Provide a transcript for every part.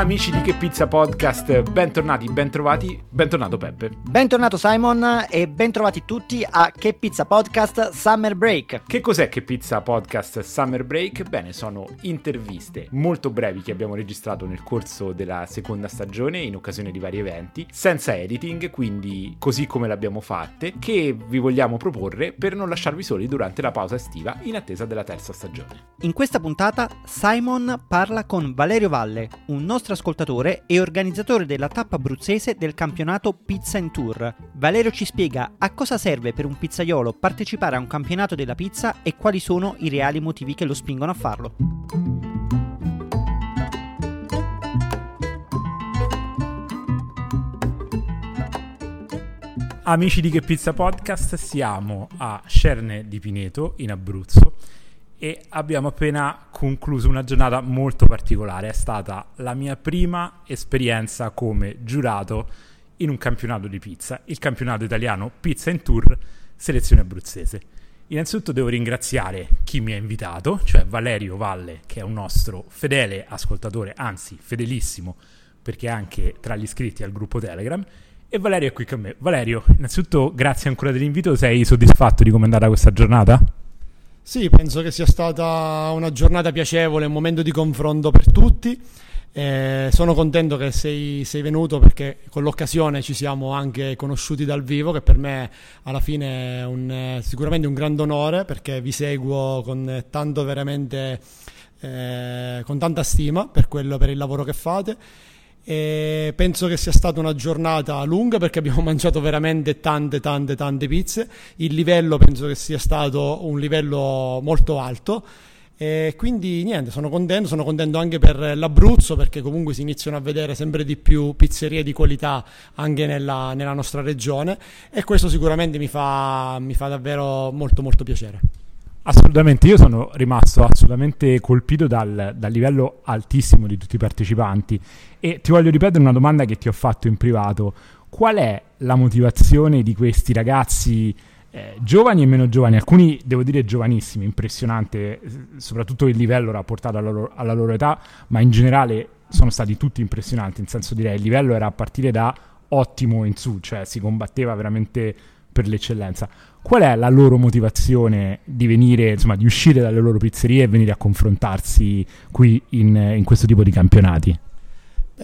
Amici di Che Pizza Podcast, bentornati, bentrovati, bentornato Peppe. Bentornato Simon e bentrovati tutti a Che Pizza Podcast Summer Break. Che cos'è Che Pizza Podcast Summer Break? Bene, sono interviste molto brevi che abbiamo registrato nel corso della seconda stagione in occasione di vari eventi, senza editing, quindi così come l'abbiamo fatte, che vi vogliamo proporre per non lasciarvi soli durante la pausa estiva in attesa della terza stagione. In questa puntata Simon parla con Valerio Valle, un nostro ascoltatore e organizzatore della tappa abruzzese del campionato Pizza in Tour. Valerio ci spiega a cosa serve per un pizzaiolo partecipare a un campionato della pizza e quali sono i reali motivi che lo spingono a farlo. Amici di Che Pizza Podcast, siamo a Cerne di Pineto in Abruzzo e abbiamo appena concluso una giornata molto particolare. È stata la mia prima esperienza come giurato in un campionato di pizza, il campionato italiano Pizza in Tour, selezione abruzzese. Innanzitutto devo ringraziare chi mi ha invitato, cioè Valerio Valle, che è un nostro fedele ascoltatore, anzi fedelissimo, perché è anche tra gli iscritti al gruppo Telegram. E Valerio è qui con me. Valerio, innanzitutto grazie ancora dell'invito, sei soddisfatto di come è andata questa giornata? Sì, penso che sia stata una giornata piacevole, un momento di confronto per tutti. Eh, sono contento che sei, sei, venuto perché con l'occasione ci siamo anche conosciuti dal vivo, che per me alla fine è un, sicuramente un grande onore perché vi seguo con tanto veramente eh, con tanta stima per, quello, per il lavoro che fate e penso che sia stata una giornata lunga perché abbiamo mangiato veramente tante, tante, tante pizze. Il livello penso che sia stato un livello molto alto. E quindi niente, sono contento, sono contento anche per l'Abruzzo perché comunque si iniziano a vedere sempre di più pizzerie di qualità anche nella, nella nostra regione e questo sicuramente mi fa, mi fa davvero molto molto piacere. Assolutamente, io sono rimasto assolutamente colpito dal, dal, livello altissimo di tutti i partecipanti e ti voglio ripetere una domanda che ti ho fatto in privato. Qual è la motivazione di questi ragazzi eh, giovani e meno giovani? Alcuni, devo dire, giovanissimi, impressionante, soprattutto il livello rapportato alla loro, alla loro età, ma in generale sono stati tutti impressionanti, nel senso direi il livello era a partire da ottimo in su, cioè si combatteva veramente per l'eccellenza. Qual è la loro motivazione di venire, insomma, di uscire dalle loro pizzerie e venire a confrontarsi qui in, in questo tipo di campionati?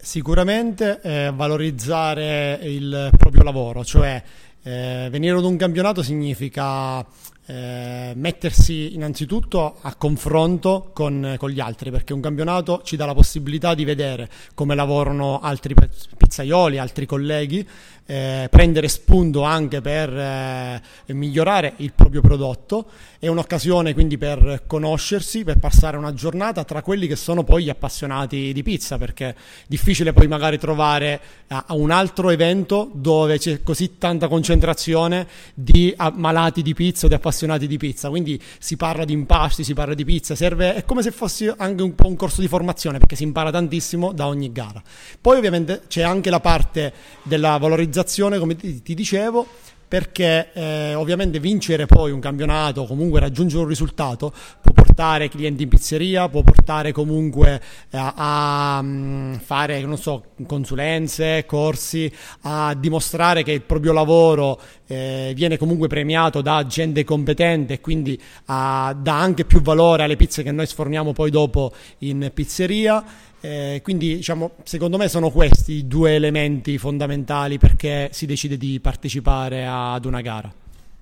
Sicuramente eh, valorizzare il proprio lavoro, cioè eh, venire ad un campionato significa eh, mettersi innanzitutto a confronto con, con, gli altri, perché un campionato ci dà la possibilità di vedere come lavorano altri pizzaioli, altri colleghi, eh, prendere spunto anche per eh, migliorare il proprio prodotto. È un'occasione quindi per conoscersi, per passare una giornata tra quelli che sono poi gli appassionati di pizza, perché è difficile poi magari trovare a, un altro evento dove c'è così tanta concentrazione di malati di pizza di appassionati di pizza. Quindi si parla di impasti, si parla di pizza, serve, è come se fosse anche un po' un corso di formazione perché si impara tantissimo da ogni gara. Poi ovviamente c'è anche la parte della valorizzazione come ti, ti dicevo, perché eh, ovviamente vincere poi un campionato, comunque raggiungere un risultato, può portare clienti in pizzeria, può portare comunque eh, a, a mm, fare, non so, consulenze, corsi, a dimostrare che il proprio lavoro eh, viene comunque premiato da gente competente e quindi a, dà anche più valore alle pizze che noi sforniamo poi dopo in pizzeria. Eh, quindi diciamo, secondo me sono questi i due elementi fondamentali perché si decide di partecipare ad una gara.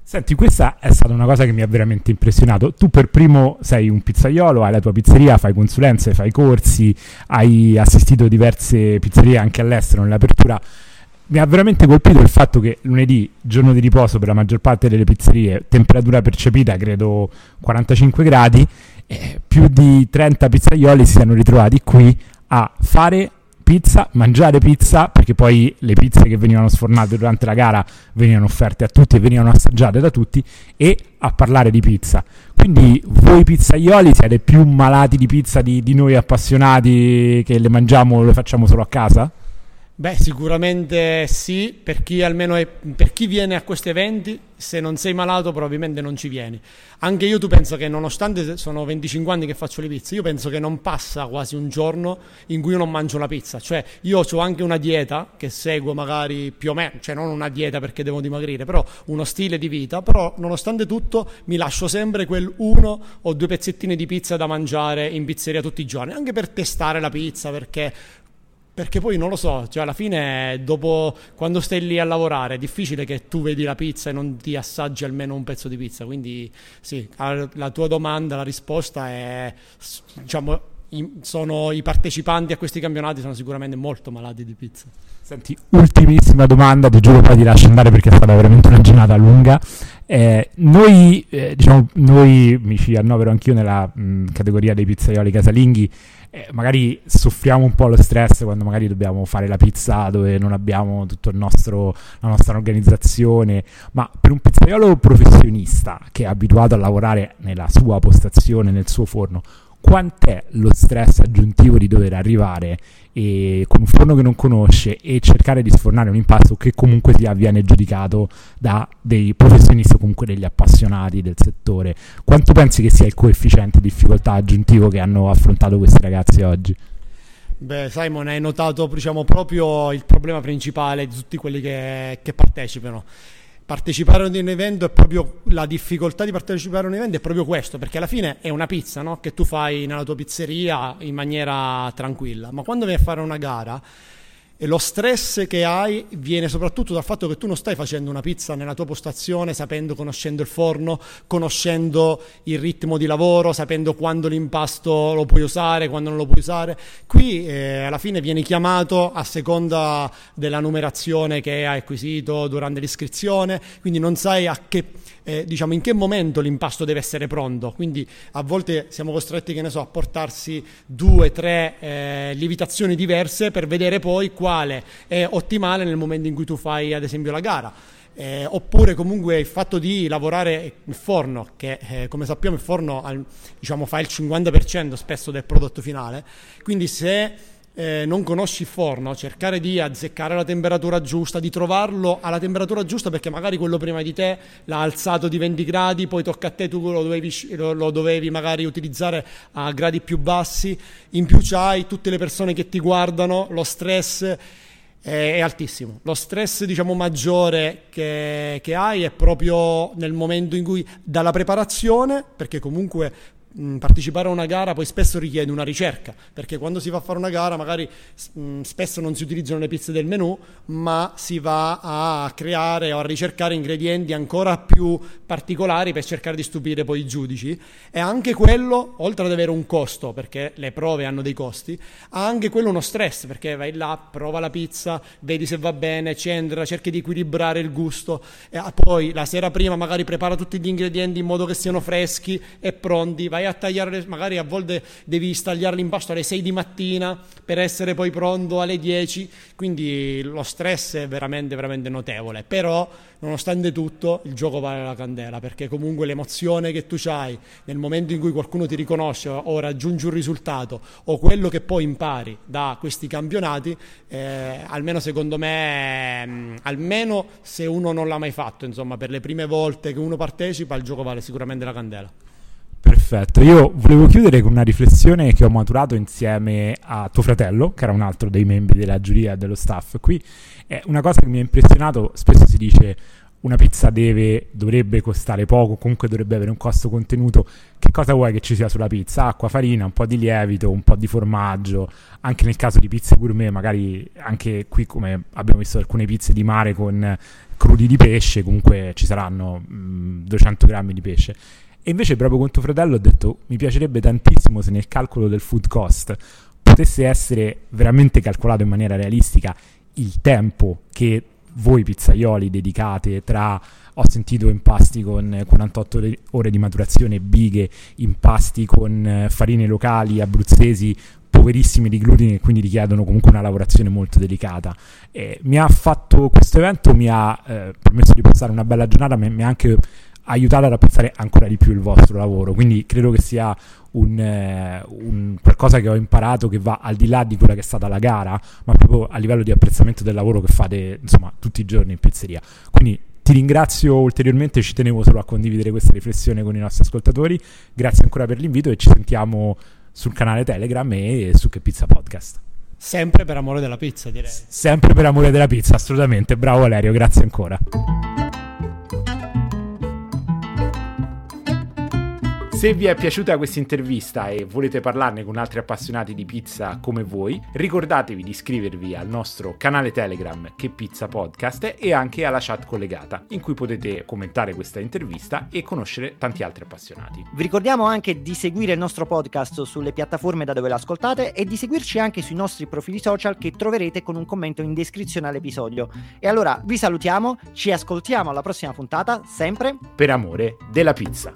Senti, questa è stata una cosa che mi ha veramente impressionato. Tu per primo sei un pizzaiolo, hai la tua pizzeria, fai consulenze, fai corsi, hai assistito diverse pizzerie anche all'estero nell'apertura. Mi ha veramente colpito il fatto che lunedì, giorno di riposo per la maggior parte delle pizzerie, temperatura percepita credo 45 gradi, eh, più di 30 pizzaioli si sono ritrovati qui a fare pizza, mangiare pizza, perché poi le pizze che venivano sfornate durante la gara venivano offerte a tutti e venivano assaggiate da tutti, e a parlare di pizza. Quindi voi pizzaioli siete più malati di pizza di, di noi appassionati che le mangiamo o le facciamo solo a casa? Beh, sicuramente sì, per chi almeno è, per chi viene a questi eventi, se non sei malato probabilmente non ci vieni. Anche io tu penso che nonostante sono 25 anni che faccio le pizze, io penso che non passa quasi un giorno in cui io non mangio la pizza, cioè io ho anche una dieta che seguo magari più o meno, cioè non una dieta perché devo dimagrire, però uno stile di vita, però nonostante tutto mi lascio sempre quel uno o due pezzettini di pizza da mangiare in pizzeria tutti i giorni, anche per testare la pizza, perché perché poi non lo so, cioè alla fine dopo quando stai lì a lavorare è difficile che tu vedi la pizza e non ti assaggi almeno un pezzo di pizza, quindi sì, la tua domanda, la risposta è diciamo sono i partecipanti a questi campionati sono sicuramente molto malati di pizza. Senti, ultimissima domanda, ti giuro poi ti lascio andare perché è stata veramente una giornata lunga. Eh, noi, eh, diciamo, noi mi ci annovero anch'io nella mh, categoria dei pizzaioli casalinghi, eh, magari soffriamo un po' lo stress quando magari dobbiamo fare la pizza dove non abbiamo tutta la nostra organizzazione, ma per un pizzaiolo professionista che è abituato a lavorare nella sua postazione, nel suo forno, quant'è lo stress aggiuntivo di dover arrivare con un forno che non conosce e cercare di sfornare un impasto che comunque sia viene giudicato da dei professionisti o comunque degli appassionati del settore. Quanto pensi che sia il coefficiente di difficoltà aggiuntivo che hanno affrontato questi ragazzi oggi? Beh, Simon, hai notato diciamo, proprio il problema principale di tutti quelli che, che partecipano partecipare ad un evento è proprio la difficoltà di partecipare a un evento è proprio questo, perché alla fine è una pizza no? che tu fai nella tua pizzeria in maniera tranquilla, ma quando vai a fare una gara e lo stress che hai viene soprattutto dal fatto che tu non stai facendo una pizza nella tua postazione, sapendo, conoscendo il forno, conoscendo il ritmo di lavoro, sapendo quando l'impasto lo puoi usare, quando non lo puoi usare. Qui eh, alla fine vieni chiamato a seconda della numerazione che hai acquisito durante l'iscrizione, quindi non sai a che eh, diciamo in che momento l'impasto deve essere pronto. Quindi a volte siamo costretti, che ne so, a portarsi due, tre eh, lievitazioni diverse per vedere poi quale è ottimale nel momento in cui tu fai ad esempio la gara. Eh, oppure comunque il fatto di lavorare in forno, che eh, come sappiamo il forno diciamo, fa il 50% spesso del prodotto finale, quindi se eh, non conosci il forno, cercare di azzeccare la temperatura giusta, di trovarlo alla temperatura giusta perché magari quello prima di te l'ha alzato di 20 gradi, poi tocca a te, tu lo dovevi, lo, lo dovevi magari utilizzare a gradi più bassi, in più c'hai tutte le persone che ti guardano, lo stress è altissimo. Lo stress, diciamo, maggiore che, che, hai è proprio nel momento in cui dalla preparazione, perché comunque partecipare a una gara poi spesso richiede una ricerca, perché quando si va a fare una gara magari mh, spesso non si utilizzano le pizze del menù, ma si va a creare o a ricercare ingredienti ancora più particolari per cercare di stupire poi i giudici. E anche quello, oltre ad avere un costo, perché le prove hanno dei costi, ha anche quello uno stress, perché vai là, prova la pizza, vedi se va bene, c'entra, cerchi di equilibrare il gusto e poi la sera prima magari prepara tutti gli ingredienti in modo che siano freschi e pronti, vai a tagliare, magari a volte devi stagliare l'impasto alle 6 di mattina per essere poi pronto alle 10, quindi lo stress è veramente, veramente notevole, però nonostante tutto il gioco vale la candela, perché comunque l'emozione che tu hai nel momento in cui qualcuno ti riconosce o raggiungi un risultato o quello che poi impari da questi campionati, eh, almeno secondo me, mh, almeno se uno non l'ha mai fatto, insomma, per le prime volte che uno partecipa, il gioco vale sicuramente la candela. Perfetto, io volevo chiudere con una riflessione che ho maturato insieme a tuo fratello, che era un altro dei membri della giuria e dello staff qui. È una cosa che mi ha impressionato, spesso si dice una pizza deve, dovrebbe costare poco, comunque dovrebbe avere un costo contenuto. Che cosa vuoi che ci sia sulla pizza? Acqua, farina, un po' di lievito, un po' di formaggio. Anche nel caso di pizze gourmet, magari anche qui come abbiamo visto alcune pizze di mare con crudi di pesce, comunque ci saranno mh, 200 grammi di pesce e invece proprio con tuo fratello ho detto mi piacerebbe tantissimo se nel calcolo del food cost potesse essere veramente calcolato in maniera realistica il tempo che voi pizzaioli dedicate tra ho sentito impasti con 48 ore di maturazione, bighe, impasti con eh, farine locali abruzzesi poverissimi di glutine e quindi richiedono comunque una lavorazione molto delicata. Eh, mi ha fatto questo evento, mi ha eh, permesso di passare una bella giornata, mi ha anche aiutate ad apprezzare ancora di più il vostro lavoro. Quindi credo che sia un, eh, un, qualcosa che ho imparato che va al di là di quella che è stata la gara, ma proprio a livello di apprezzamento del lavoro che fate insomma tutti i giorni in pizzeria. Quindi ti ringrazio ulteriormente, ci tenevo solo a condividere questa riflessione con i nostri ascoltatori. Grazie ancora per l'invito e ci sentiamo sul canale Telegram e su Che Pizza Podcast. Sempre per amore della pizza, direi. Sempre per amore della pizza, assolutamente. Bravo Valerio, grazie ancora. Se vi è piaciuta questa intervista e volete parlarne con altri appassionati di pizza come voi, ricordatevi di iscrivervi al nostro canale Telegram Che Pizza Podcast e anche alla chat collegata, in cui potete commentare questa intervista e conoscere tanti altri appassionati. Vi ricordiamo anche di seguire il nostro podcast sulle piattaforme da dove l'ascoltate e di seguirci anche sui nostri profili social che troverete con un commento in descrizione all'episodio. E allora vi salutiamo, ci ascoltiamo alla prossima puntata, sempre per amore della pizza.